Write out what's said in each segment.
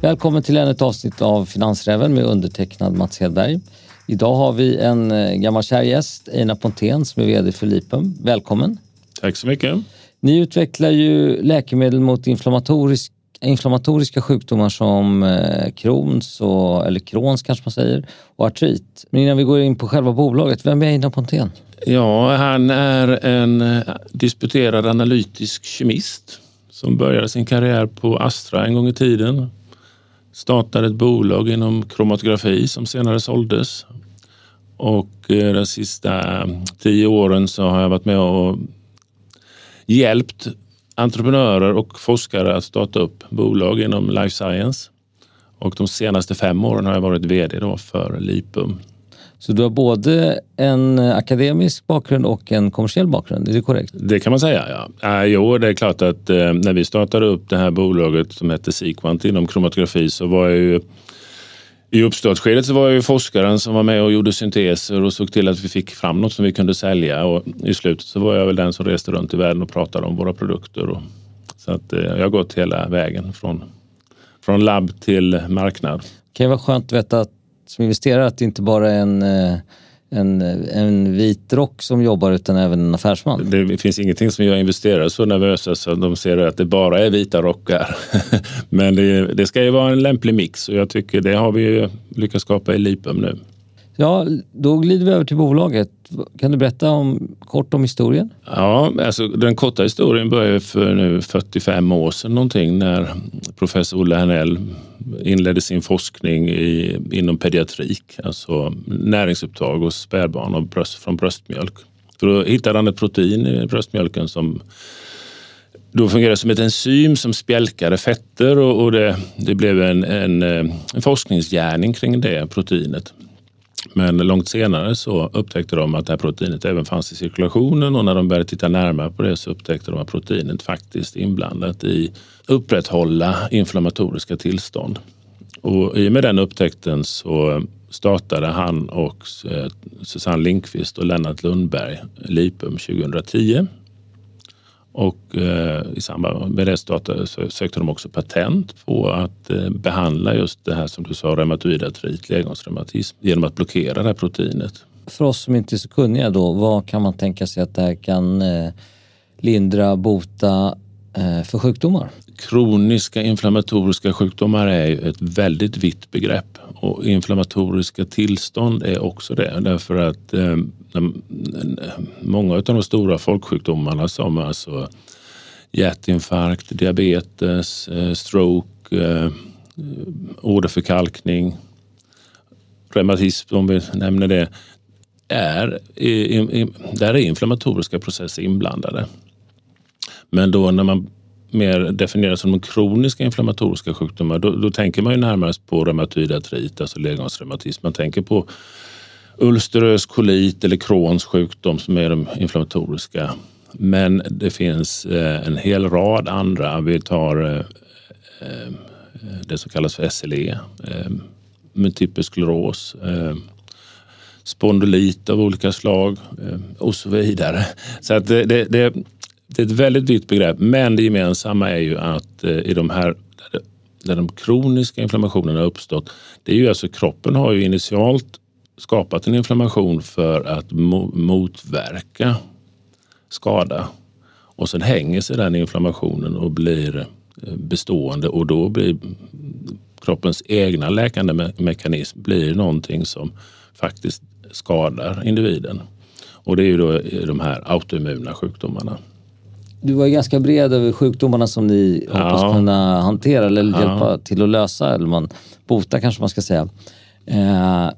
Välkommen till ännu ett avsnitt av Finansräven med undertecknad Mats Hedberg. Idag har vi en eh, gammal kär gäst, Einar Pontén, som är VD för Lipum. Välkommen! Tack så mycket! Ni utvecklar ju läkemedel mot inflammatorisk, inflammatoriska sjukdomar som eh, Crohns, och, eller Crohns kanske man säger, och artrit. Men innan vi går in på själva bolaget, vem är Einar Pontén? Ja, han är en eh, disputerad analytisk kemist som började sin karriär på Astra en gång i tiden startade ett bolag inom kromatografi som senare såldes. Och eh, de sista eh, tio åren så har jag varit med och hjälpt entreprenörer och forskare att starta upp bolag inom life science. Och de senaste fem åren har jag varit VD då för Lipum. Så du har både en akademisk bakgrund och en kommersiell bakgrund, är det korrekt? Det kan man säga, ja. Äh, jo, det är klart att eh, när vi startade upp det här bolaget som hette Sequant inom kromatografi så var jag ju i uppstartsskedet så var jag ju forskaren som var med och gjorde synteser och såg till att vi fick fram något som vi kunde sälja och i slutet så var jag väl den som reste runt i världen och pratade om våra produkter. Och, så att eh, jag har gått hela vägen från, från labb till marknad. Det kan ju vara skönt att veta att som investerare att det inte bara är en, eh, en, en vit rock som jobbar utan även en affärsman. Det finns ingenting som gör investerare så nervösa så de ser att det bara är vita rockar. Men det, det ska ju vara en lämplig mix och jag tycker det har vi lyckats skapa i Lipum nu. Ja, då glider vi över till bolaget. Kan du berätta om, kort om historien? Ja, alltså den korta historien började för nu 45 år sedan någonting när professor Olle Hernell inledde sin forskning i, inom pediatrik, alltså näringsupptag hos spädbarn och bröst, från bröstmjölk. För då hittade han ett protein i bröstmjölken som då fungerade som ett enzym som spjälkade fetter och, och det, det, blev en, en, eh, en forskningsgärning kring det proteinet. Men långt senare så upptäckte de att det här proteinet även fanns i cirkulationen och när de började titta närmare på det så upptäckte de att proteinet faktiskt är inblandat i upprätthålla inflammatoriska tillstånd. Och i och med den upptäckten så startade han och eh, Susanne Linkvist och Lennart Lundberg Lipum 2010 och eh, i samband med det startade, så sökte de också patent på att eh, behandla just det här som du sa, reumatoid artrit, ledgångsreumatism, genom att blockera det här proteinet. För oss som inte är så kunniga då, vad kan man tänka sig att det här kan eh, lindra, bota eh, för sjukdomar? Kroniska inflammatoriska sjukdomar är ju ett väldigt vitt begrepp och inflammatoriska tillstånd är också det därför att eh, många av de stora folksjukdomarna som alltså hjärtinfarkt, diabetes, eh, stroke, eh, åderförkalkning, reumatism om vi nämner det, är, där är inflammatoriska processer inblandade. Men då när man mer definieras som de kroniska inflammatoriska sjukdomar, då, då tänker man ju närmast på reumatoid artrit, alltså ledgångsreumatism. Man tänker på ulcerös kolit eller Crohns sjukdom som är de inflammatoriska. Men det finns eh, en hel rad andra. Vi tar eh, eh, det som kallas för SLE, multipel skleros, spondylit av olika slag och så vidare. Så att det, det, det, det är ett väldigt vitt begrepp, men det gemensamma är ju att i de här där de kroniska inflammationerna har uppstått, det är ju alltså kroppen har ju initialt skapat en inflammation för att motverka skada. Och sen hänger sig den inflammationen och blir eh, bestående och då blir kroppens egna läkande me mekanism blir någonting som faktiskt skadar individen. Och det är ju då de här autoimmuna sjukdomarna. Du var ganska bred över sjukdomarna som ni ja. hoppas kunna hantera eller hjälpa ja. till att lösa eller man bota kanske man ska säga. Eh,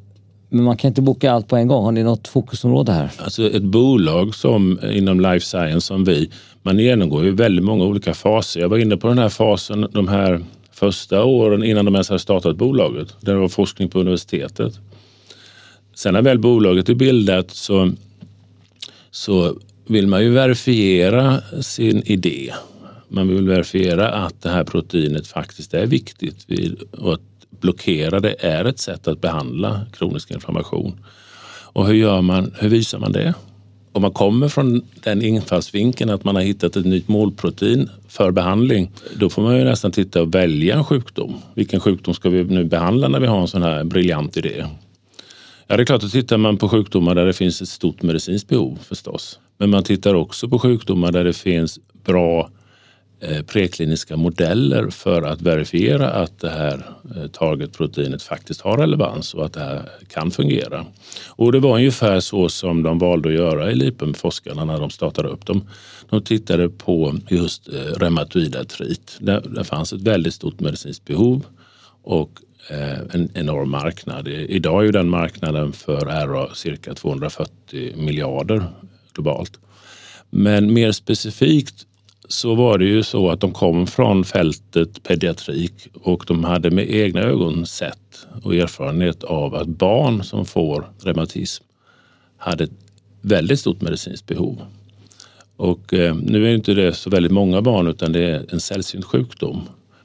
men man kan inte boka allt på en gång. Har ni något fokusområde här? Alltså ett bolag som inom life science som vi, man genomgår ju väldigt många olika faser. Jag var inne på den här fasen de här första åren innan de ens hade startat bolaget. Där det var forskning på universitetet. Sen när väl bolaget är bildat så, så vill man ju verifiera sin idé. Man vill verifiera att det här proteinet faktiskt är viktigt och att blockerade är ett sätt att behandla kronisk inflammation. Och hur gör man? Hur visar man det? om man kommer från den infallsvinkeln att man har hittat ett nytt målprotein för behandling, då får man ju nästan titta och välja en sjukdom. Vilken sjukdom ska vi nu behandla när vi har en sån här briljant idé? Ja, det är klart att tittar man på sjukdomar där det finns ett stort medicinskt behov förstås. Men man tittar också på sjukdomar där det finns bra Eh, prekliniska modeller för att verifiera att det här eh, targetproteinet faktiskt har relevans och att det här kan fungera. Och det var ungefär så som de valde att göra i Lipum, forskarna, när de startade upp. dem. de tittade på just eh, reumatoid artrit. Där, där fanns ett väldigt stort medicinskt behov och en enorm marknad. Idag är ju den marknaden för RA cirka 240 miljarder globalt. Men mer specifikt så var det ju så att de kom från fältet pediatrik och de hade med egna ögon sett och erfarenhet av att barn som får reumatism hade ett väldigt stort medicinskt behov. Och eh, nu är inte det så väldigt många barn utan det är en sällsynt sjukdom.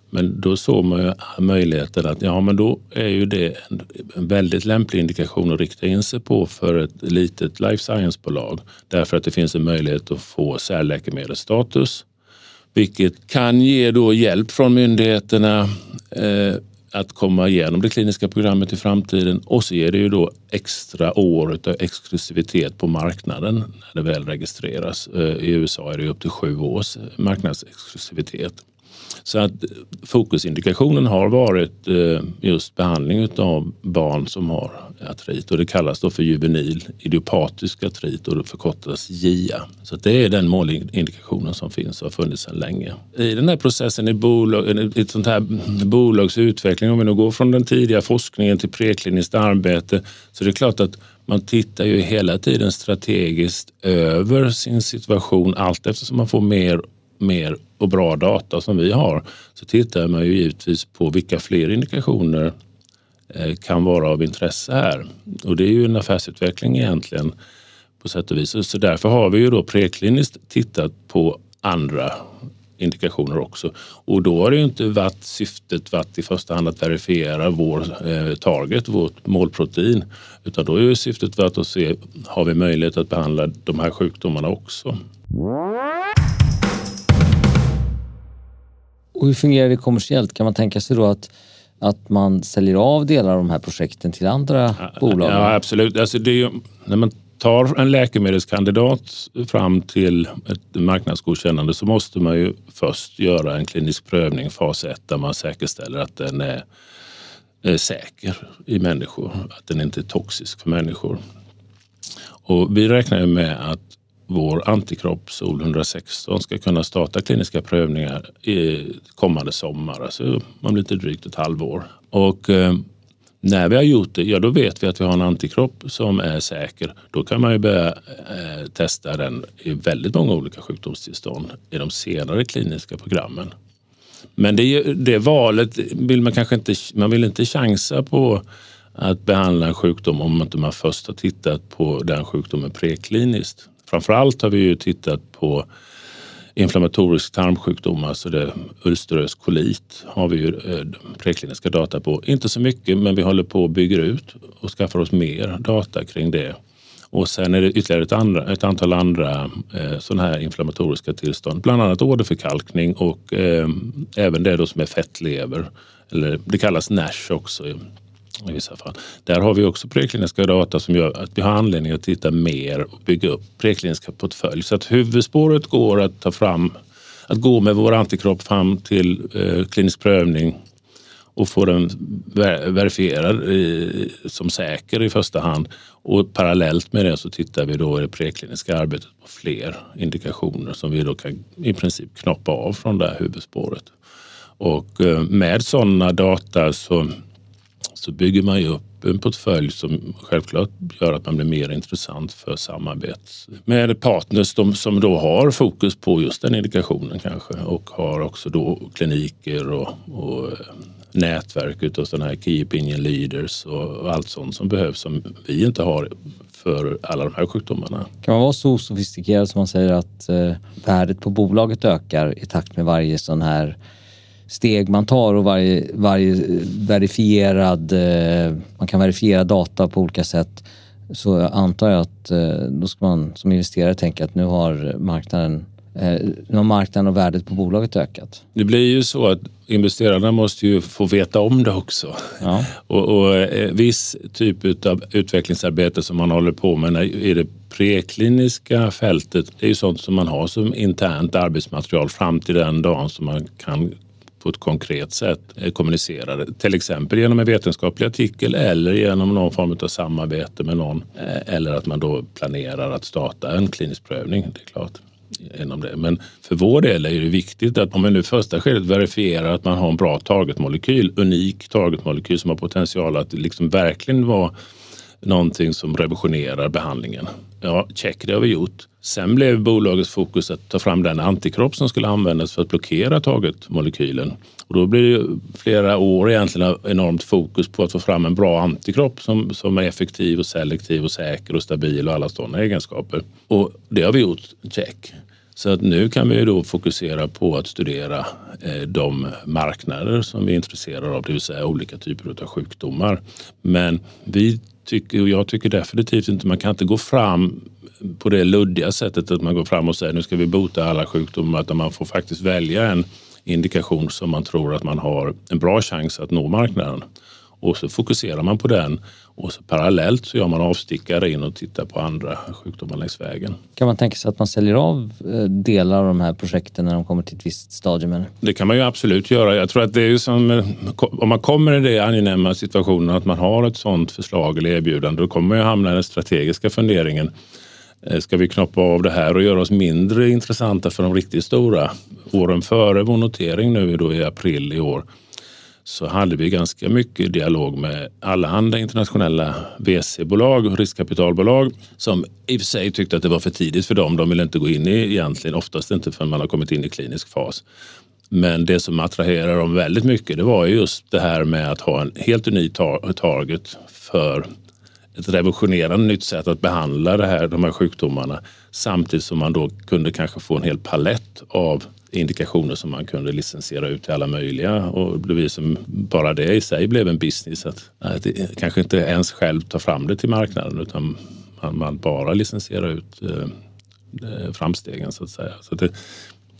Men då såg man ju möjligheten att ja, men då är ju det en, en väldigt lämplig indikation att rikta in sig på för ett litet life science-bolag. Därför att det finns en möjlighet att få särläkemedelsstatus vilket kan ge då hjälp från myndigheterna eh, att komma igenom det kliniska programmet i framtiden och så ger det ju då extra år av exklusivitet på marknaden när det väl registreras. Eh, I USA är det upp till sju års marknadsexklusivitet. Så att fokusindikationen har varit eh, just behandling av barn som har artrit och det kallas då för juvenil idiopatisk artrit och det förkortas JIA. Så det är den målindikationen som finns och har funnits sedan länge. I den här processen i, bolag, i ett sånt här bolags utveckling, om vi nu går från den tidiga forskningen till prekliniskt arbete, så det är klart att man tittar ju hela tiden strategiskt över sin situation allt eftersom man får mer mer och bra data som vi har så tittar man ju givetvis på vilka fler indikationer eh, kan vara av intresse här. Och det är ju en affärsutveckling egentligen på sätt och vis. Så därför har vi ju då prekliniskt tittat på andra indikationer också. Och då har det ju inte varit syftet varit i första hand att verifiera vår eh, target, vårt målprotein, utan då är ju syftet varit att se, har vi möjlighet att behandla de här sjukdomarna också? Och hur fungerar det kommersiellt? Kan man tänka sig då att, att man säljer av delar av de här projekten till andra ja, bolag? Ja, absolut. Alltså är, när man tar en läkemedelskandidat fram till ett marknadsgodkännande så måste man ju först göra en klinisk prövning, fas 1, där man säkerställer att den är, är säker i människor, att den inte är toxisk för människor. Och vi räknar med att vår antikropp Sol 116 ska kunna starta kliniska prövningar i kommande sommar, alltså om lite drygt ett halvår. Och eh, när vi har gjort det, ja då vet vi att vi har en antikropp som är säker. Då kan man ju börja eh, testa den i väldigt många olika sjukdomstillstånd i de senare kliniska programmen. Men det, det valet vill man kanske inte, man vill inte chansa på att behandla en sjukdom om inte man först har tittat på den sjukdomen prekliniskt. Framförallt har vi ju tittat på inflammatorisk tarmsjukdom, alltså det ulcerös kolit har vi ju eh, prekliniska data på. Inte så mycket, men vi håller på att bygga ut och skaffar oss mer data kring det. Och sen är det ytterligare ett, andra, ett antal andra eh, sådana här inflammatoriska tillstånd, bland annat åderförkalkning och eh, även det då som är fettlever. Eller det kallas NASH också i vissa fall. Där har vi också prekliniska data som gör att vi har anledning att titta mer och bygga upp prekliniska portfölj. Så att huvudspåret går att ta fram, att gå med vår antikropp fram till eh, klinisk prövning och få den ver verifierad eh, som säker i första hand. Och parallellt med det så tittar vi då i det prekliniska arbetet på fler indikationer som vi då kan i princip knoppa av från det här huvudspåret. Och eh, med sådana data så så bygger man ju upp en portfölj som självklart gör att man blir mer intressant för samarbete med partners de, som då har fokus på just den indikationen kanske och har också då kliniker och, och eh, nätverk utav sådana här key opinion leaders och allt sånt som behövs som vi inte har för alla de här sjukdomarna. Kan man vara så sofistikerad som man säger att eh, värdet på bolaget ökar i takt med varje sån här steg man tar och varje, varje verifierad, eh, man kan verifiera data på olika sätt. så antar jag att eh, då ska man som investerare tänka att nu har marknaden eh, nu har marknaden och värdet på bolaget ökat. Det blir ju så att investerarna måste ju få veta om det också. Ja. och, och viss typ av utvecklingsarbete som man håller på med i det prekliniska fältet, det är ju sånt som man har som internt arbetsmaterial fram till den dagen som man kan på ett konkret sätt eh, kommunicerar. Till exempel genom en vetenskaplig artikel eller genom någon form av samarbete med någon. Eh, eller att man då planerar att starta en klinisk prövning. Det är klart. Inom det. Men för vår del är det viktigt att om man nu första skedet verifierar att man har en bra targetmolekyl, unik targetmolekyl som har potential att liksom verkligen vara någonting som revolutionerar behandlingen. Ja, check, det har vi gjort. Sen blev bolagets fokus att ta fram den antikropp som skulle användas för att blockera targetmolekylen. Och då blir det flera år egentligen enormt fokus på att få fram en bra antikropp som, som är effektiv och selektiv och säker och stabil och alla sådana egenskaper. Och det har vi gjort, check. Så att nu kan vi då fokusera på att studera eh, de marknader som vi är intresserade av, det vill säga olika typer av sjukdomar. Men vi tycker, och jag tycker definitivt inte man kan inte gå fram på det luddiga sättet att man går fram och säger nu ska vi bota alla sjukdomar utan man får faktiskt välja en indikation som man tror att man har en bra chans att nå marknaden. Och så fokuserar man på den och så parallellt så gör man avstickare in och tittar på andra sjukdomar längs vägen. Kan man tänka sig att man säljer av eh, delar av de här projekten när de kommer till ett visst stadium? Det kan man ju absolut göra. Jag tror att det är som eh, om man kommer i det angenäma situationen att man har ett sådant förslag eller erbjudande, då kommer man ju hamna i den strategiska funderingen. Eh, ska vi knoppa av det här och göra oss mindre intressanta för de riktigt stora? Åren före vår notering nu då i april i år så hade vi ganska mycket dialog med allehanda internationella VC-bolag och riskkapitalbolag som i och för sig tyckte att det var för tidigt för dem. De ville inte gå in i egentligen, oftast inte förrän man har kommit in i klinisk fas. Men det som attraherar dem väldigt mycket det var just det här med att ha en helt unik target för ett revolutionerande nytt sätt att behandla det här, de här sjukdomarna samtidigt som man då kunde kanske få en hel palett av indikationer som man kunde licensiera ut till alla möjliga och det som bara det i sig blev en business. Att, att kanske inte ens själv ta fram det till marknaden utan man, man bara licensierar ut eh, eh framstegen så att säga. Så det,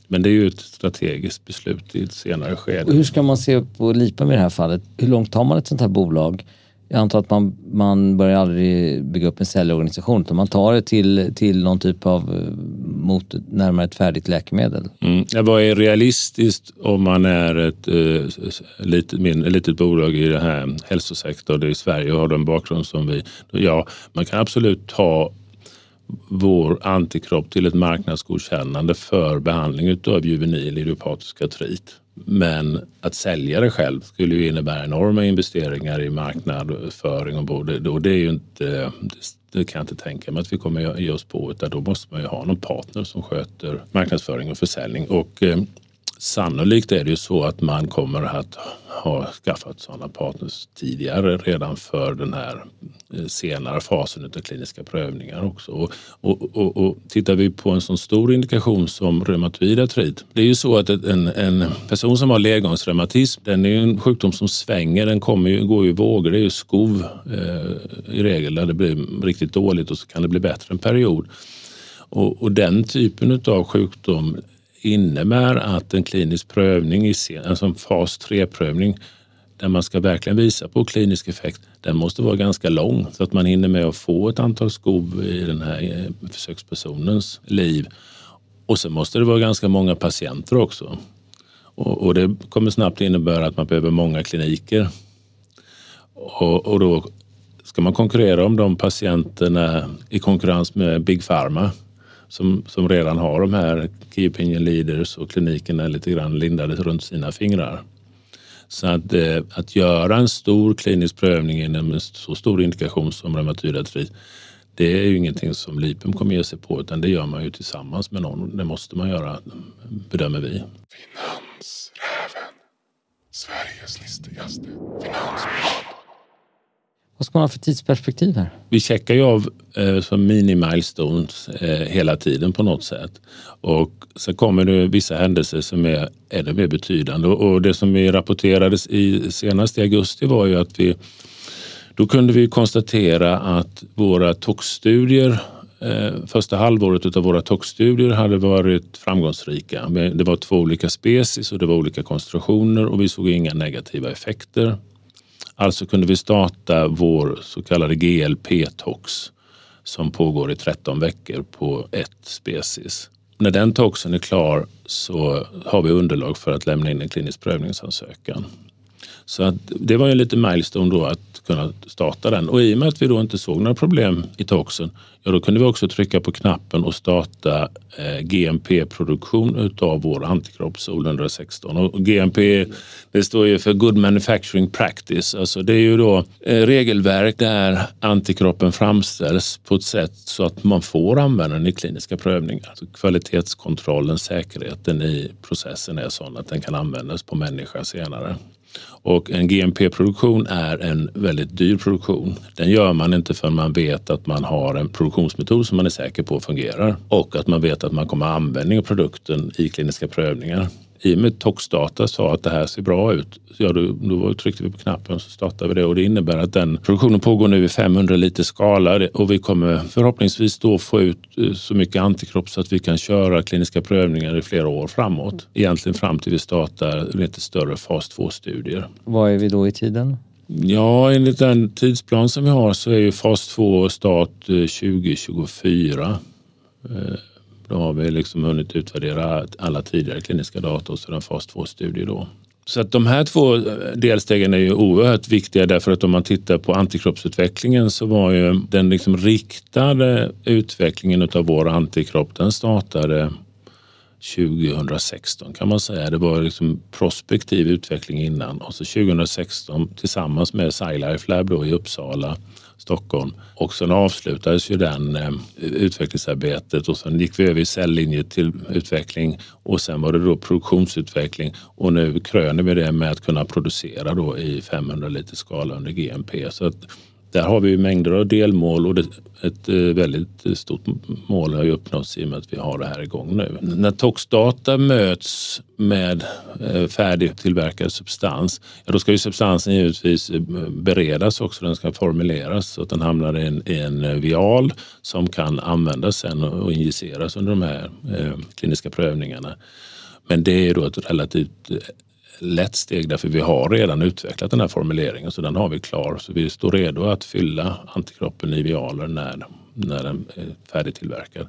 men det är ju ett strategiskt beslut i ett senare skede. Och hur ska man se på LIPA i det här fallet? Hur långt tar man ett sånt här bolag? Jag antar att man, man börjar aldrig bygga upp en säljorganisation utan man tar det till, till någon typ av eh, mot närmare ett färdigt läkemedel. Mm. Vad är realistiskt om man är ett eh, litet, mindre, litet bolag i den här hälsosektorn i Sverige och har den bakgrund som vi. Ja, man kan absolut ta vår antikropp till ett marknadsgodkännande för behandling av juvenil idiopatisk artrit. Men att sälja det själv skulle ju innebära enorma investeringar i marknadsföring och både, och det är ju inte, det kan jag inte tänka mig att vi kommer ge oss på utan då måste man ju ha någon partner som sköter marknadsföring och försäljning och eh, Sannolikt är det ju så att man kommer att ha skaffat sådana partners tidigare redan för den här eh, senare fasen av kliniska prövningar också. Och, och, och, och tittar vi på en sån stor indikation som reumatoid artrit. Det är ju så att en, en person som har ledgångsreumatism, den är en sjukdom som svänger. Den kommer ju, går ju i vågor. Det är ju skov eh, i regel där det blir riktigt dåligt och så kan det bli bättre en period. Och, och den typen av sjukdom innebär att en klinisk prövning, alltså en fas 3-prövning, där man ska verkligen visa på klinisk effekt, den måste vara ganska lång så att man hinner med att få ett antal skov i den här eh, försökspersonens liv. Och sen måste det vara ganska många patienter också. Och, och det kommer snabbt innebära att man behöver många kliniker. Och, och då ska man konkurrera om de patienterna i konkurrens med Big Pharma som, som redan har de här Key Opinion Leaders och klinikerna lite grann lindade runt sina fingrar. Så att, eh, att göra en stor klinisk prövning inom en så stor indikation som reumatoid artrit, det är ju ingenting som Lipum kommer ge sig på utan det gör man ju tillsammans med någon. Det måste man göra, bedömer vi. Finansräven, Sveriges listigaste finanspodd. Vad ska man ha för tidsperspektiv här? Vi checkar ju av eh, som mini-milestones eh, hela tiden på något sätt. Och sen kommer det vissa händelser som är ännu mer betydande. Och det som vi rapporterades i senast i augusti var ju att vi Då kunde vi konstatera att våra toxstudier eh, Första halvåret av våra toxstudier hade varit framgångsrika. Det var två olika species och det var olika koncentrationer och vi såg inga negativa effekter. Alltså kunde vi starta vår så kallade GLP-tox som pågår i 13 veckor på ett species. När den toxen är klar så har vi underlag för att lämna in en klinisk prövningsansökan. Så att det var ju lite milestone då att kunna starta den. Och i och med att vi då inte såg några problem i toxen, ja då kunde vi också trycka på knappen och starta eh, GMP-produktion utav vår antikropp SOL 116. Och GMP det står ju för Good Manufacturing Practice. Alltså det är ju då eh, regelverk där antikroppen framställs på ett sätt så att man får använda den i kliniska prövningar. Alltså kvalitetskontrollen, säkerheten i processen är sån att den kan användas på människa senare. Och en GMP-produktion är en väldigt dyr produktion. Den gör man inte förrän man vet att man har en produktionsmetod som man är säker på fungerar och att man vet att man kommer ha användning av produkten i kliniska prövningar i och med Toxdata sa att det här ser bra ut, ja, då, då tryckte vi på knappen och så startade vi det och det innebär att den produktionen pågår nu i 500 liter skala och vi kommer förhoppningsvis då få ut eh, så mycket antikropp så att vi kan köra kliniska prövningar i flera år framåt. Egentligen fram till vi startar lite större fas 2-studier. Vad är vi då i tiden? Ja, enligt den tidsplan som vi har så är ju fas 2 start 2024. Då har vi liksom hunnit utvärdera alla tidigare kliniska data och så en fas 2-studie då. Så att de här två eh, delstegen är ju oerhört viktiga därför att om man tittar på antikroppsutvecklingen så var ju den liksom riktade utvecklingen av vår antikropp den startade 2016 kan man säga. Det var liksom prospektiv utveckling innan och så 2016 tillsammans med SciLife Lab då i Uppsala Stockholm. Och sen avslutades ju den eh, utvecklingsarbetet och sen gick vi över i cellinje till utveckling och sen var det då produktionsutveckling och nu kröner vi det med att kunna producera då i 500 liter skala under GMP. Så att där har vi mängder av delmål och ett eh, väldigt stort mål har ju uppnåtts i och med att vi har det här igång nu. När Toxdata möts med eh, färdigtillverkad substans, ja då ska ju substansen givetvis eh, beredas också. Den ska formuleras så att den hamnar i en, i en vial som kan användas sen och injiceras under de här kliniska prövningarna. Men det är då ett relativt lätt steg därför vi har redan utvecklat den här formuleringen så den har vi klar. Så vi står redo att fylla antikroppen i vialer när, när den är färdigtillverkad.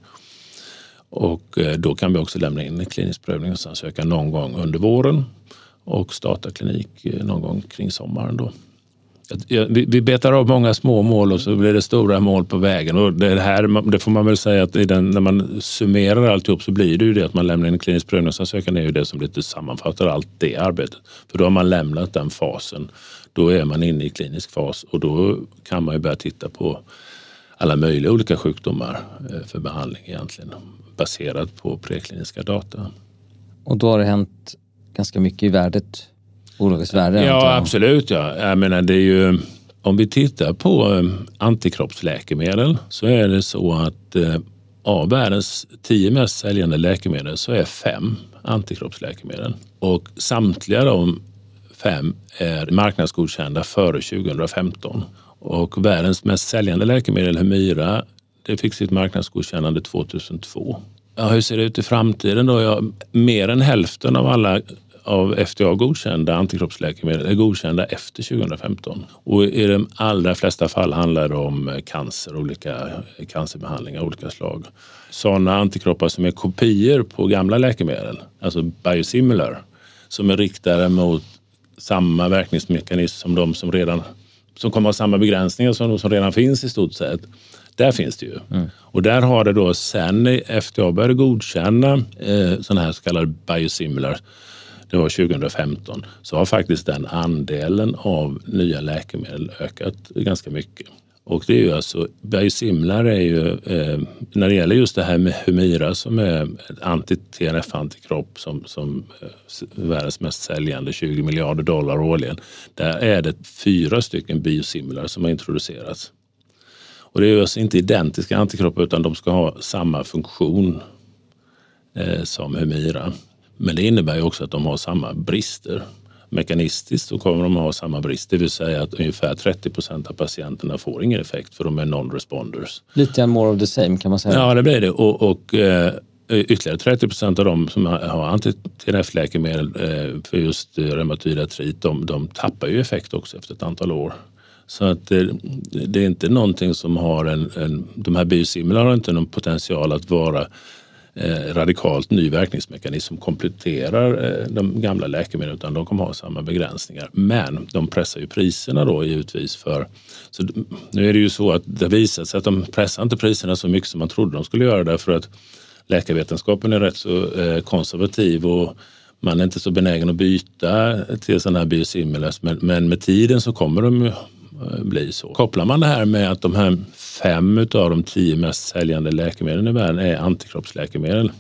Och eh, då kan vi också lämna in en klinisk prövningsansökan någon gång under våren och starta klinik eh, någon gång kring sommaren. Då. Vi betar av många små mål och så blir det stora mål på vägen. Och det, här, det får man väl säga att den, när man summerar alltihop så blir det ju det att man lämnar in en klinisk prövningsansökan är ju det som lite sammanfattar allt det arbetet. För då har man lämnat den fasen. Då är man inne i klinisk fas och då kan man ju börja titta på alla möjliga olika sjukdomar eh, för behandling egentligen baserat på prekliniska data. Och då har det hänt ganska mycket i värdet bolagets värde? Ja, absolut. Ja. Jag menar, det är ju, om vi tittar på eh, antikroppsläkemedel så är det så att eh, av världens tio mest säljande läkemedel så är fem antikroppsläkemedel. Och samtliga de fem är marknadsgodkända före 2015. Och världens mest säljande läkemedel, Humira, det fick sitt marknadsgodkännande 2002. Ja, hur ser det ut i framtiden då? Ja, mer än hälften av alla av FDA godkända antikroppsläkemedel är godkända efter 2015. Och i de allra flesta fall handlar det om cancer, olika cancerbehandlingar av olika slag. Sådana antikroppar som är kopior på gamla läkemedel, alltså biosimilar, som är riktade mot samma verkningsmekanism som de som redan som kommer ha samma begränsningar som de som redan finns i stort sett. Där finns det ju. Mm. Och där har det då sen FDA började godkänna eh, sådana här så kallade biosimilar det var 2015, så har faktiskt den andelen av nya läkemedel ökat ganska mycket. Och det är ju alltså, biosimilar är ju, eh, när det gäller just det här med Humira som är ett anti-TNF-antikropp som, som eh, världens mest säljande, 20 miljarder dollar årligen. Där är det fyra stycken biosimilar som har introducerats. Och det är ju alltså inte identiska antikroppar utan de ska ha samma funktion eh, som Humira. Men det innebär ju också att de har samma brister. mekanistiskt så kommer de ha samma brist. Det vill säga att ungefär 30 procent av patienterna får ingen effekt för de är non-responders. Lite more of the same kan man säga. Ja, det blir det. Och, och eh, ytterligare 30 procent av de som har anti-TNF-läkemedel eh, för just reumatoid artrit, de, de tappar ju effekt också efter ett antal år. Så att det, det, är inte någonting som har en, en de här biosimilar har inte någon potential att vara eh, radikalt ny verkningsmekanism som kompletterar eh, de gamla läkemedlen utan de kommer ha samma begränsningar. Men de pressar ju priserna då givetvis för... Så nu är det ju så att det visat sig att de pressar inte priserna så mycket som man trodde de skulle göra därför att läkarvetenskapen är rätt så eh, konservativ och man är inte så benägen att byta till sådana här biosimilars men, men med tiden så kommer de Eh, bli så. Kopplar man det här med att de här fem av de tio mest säljande läkemedlen i världen är antikroppsläkemedel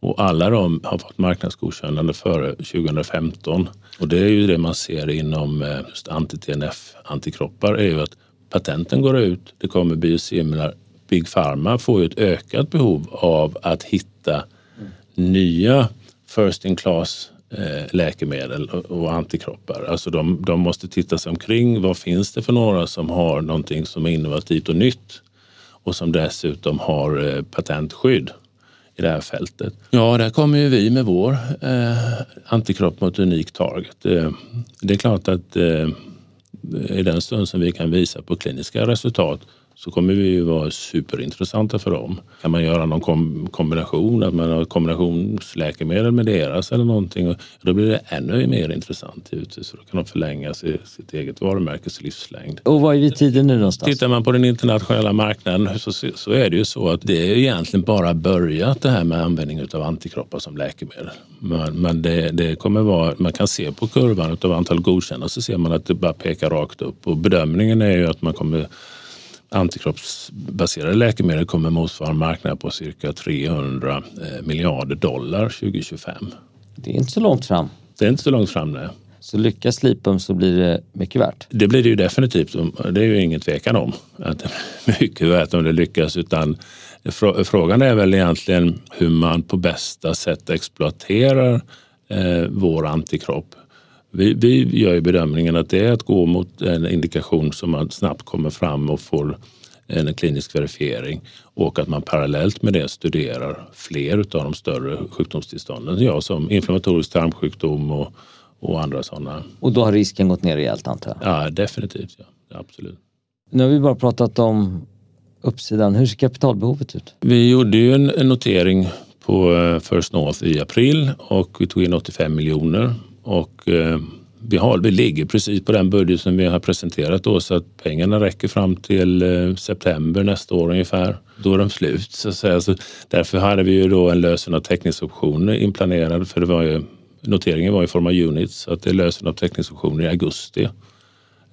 och alla de har fått marknadsgodkännande före 2015. Och det är ju det man ser inom eh, just anti-TNF, antikroppar, är ju att patenten går ut, det kommer biosimilar. Big Pharma får ju ett ökat behov av att hitta nya first in class Eh, läkemedel och antikroppar. Alltså de, de måste titta sig omkring. Vad finns det för några som har någonting som är innovativt och nytt och som dessutom har eh, patentskydd i det här fältet. Ja, där kommer ju vi med vår eh, antikropp mot unik target. Eh, det är klart att eh, i den stund som vi kan visa på kliniska resultat så kommer vi ju vara superintressanta för dem. Kan man göra någon kom kombination, att man har kombinationsläkemedel med deras eller någonting, då blir det ännu mer intressant givetvis. Så då kan de förlänga sitt eget varumärkes livslängd. Och var är vi tiden nu någonstans? Tittar man på den internationella marknaden så, så är det ju så att det är egentligen bara börjat det här med användning av antikroppar som läkemedel. Men, men det, det, kommer vara, man kan se på kurvan av antal godkända så ser man att det bara pekar rakt upp och bedömningen är ju att man kommer antikroppsbaserade läkemedel kommer motsvara marknaden på cirka 300 eh, miljarder dollar 2025. Det är inte så långt fram. Det är inte så långt fram, nej. Så lyckas Lipum så blir det mycket värt? Det blir det ju definitivt. Det är ju ingen tvekan om att det är mycket värt om det lyckas. Utan frågan är väl egentligen hur man på bästa sätt exploaterar eh, vår antikropp vi, vi gör ju bedömningen att det är att gå mot en indikation som man snabbt kommer fram och får en klinisk verifiering och att man parallellt med det studerar fler av de större sjukdomstillstånden, ja, som inflammatorisk tarmsjukdom och, och andra sådana. Och då har risken gått ner rejält antar jag? Ja, definitivt. Ja. Absolut. Nu har vi bara pratat om uppsidan. Hur ser kapitalbehovet ut? Vi gjorde ju en, en notering på eh, First North i april och vi tog in 85 miljoner och eh, vi, har, vi ligger precis på den budget som vi har presenterat då så att pengarna räcker fram till eh, september nästa år ungefär. Då är de slut så att säga. Så därför hade vi ju då en lösen av teckningsoptioner inplanerad för det var ju, noteringen var i form av units så att det är lösen av teckningsoptioner i augusti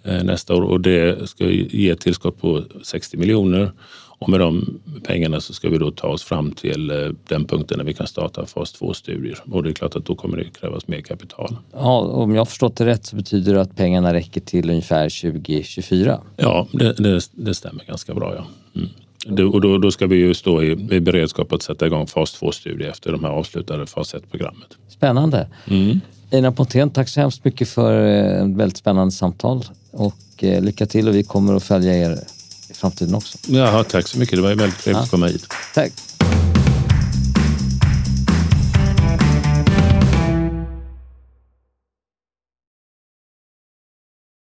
nästa år och det ska ge ett tillskott på 60 miljoner och med de pengarna så ska vi då ta oss fram till eh, den punkten när vi kan starta fas 2-studier. Och det är klart att då kommer det krävas mer kapital. Ja, om jag har förstått det rätt så betyder det att pengarna räcker till ungefär 2024? Ja, det, det, det stämmer ganska bra. Ja. Mm. Det, och då, då, ska vi ju stå i, i beredskap att sätta igång fas 2-studier efter de här avslutade fas 1-programmet. Spännande. Mm. Einar Pontén, tack så hemskt mycket för ett eh, väldigt spännande samtal och eh, lycka till och vi kommer att följa er i framtiden också. Ja, tack så mycket. Det var väldigt trevligt ja. att komma hit. Tack.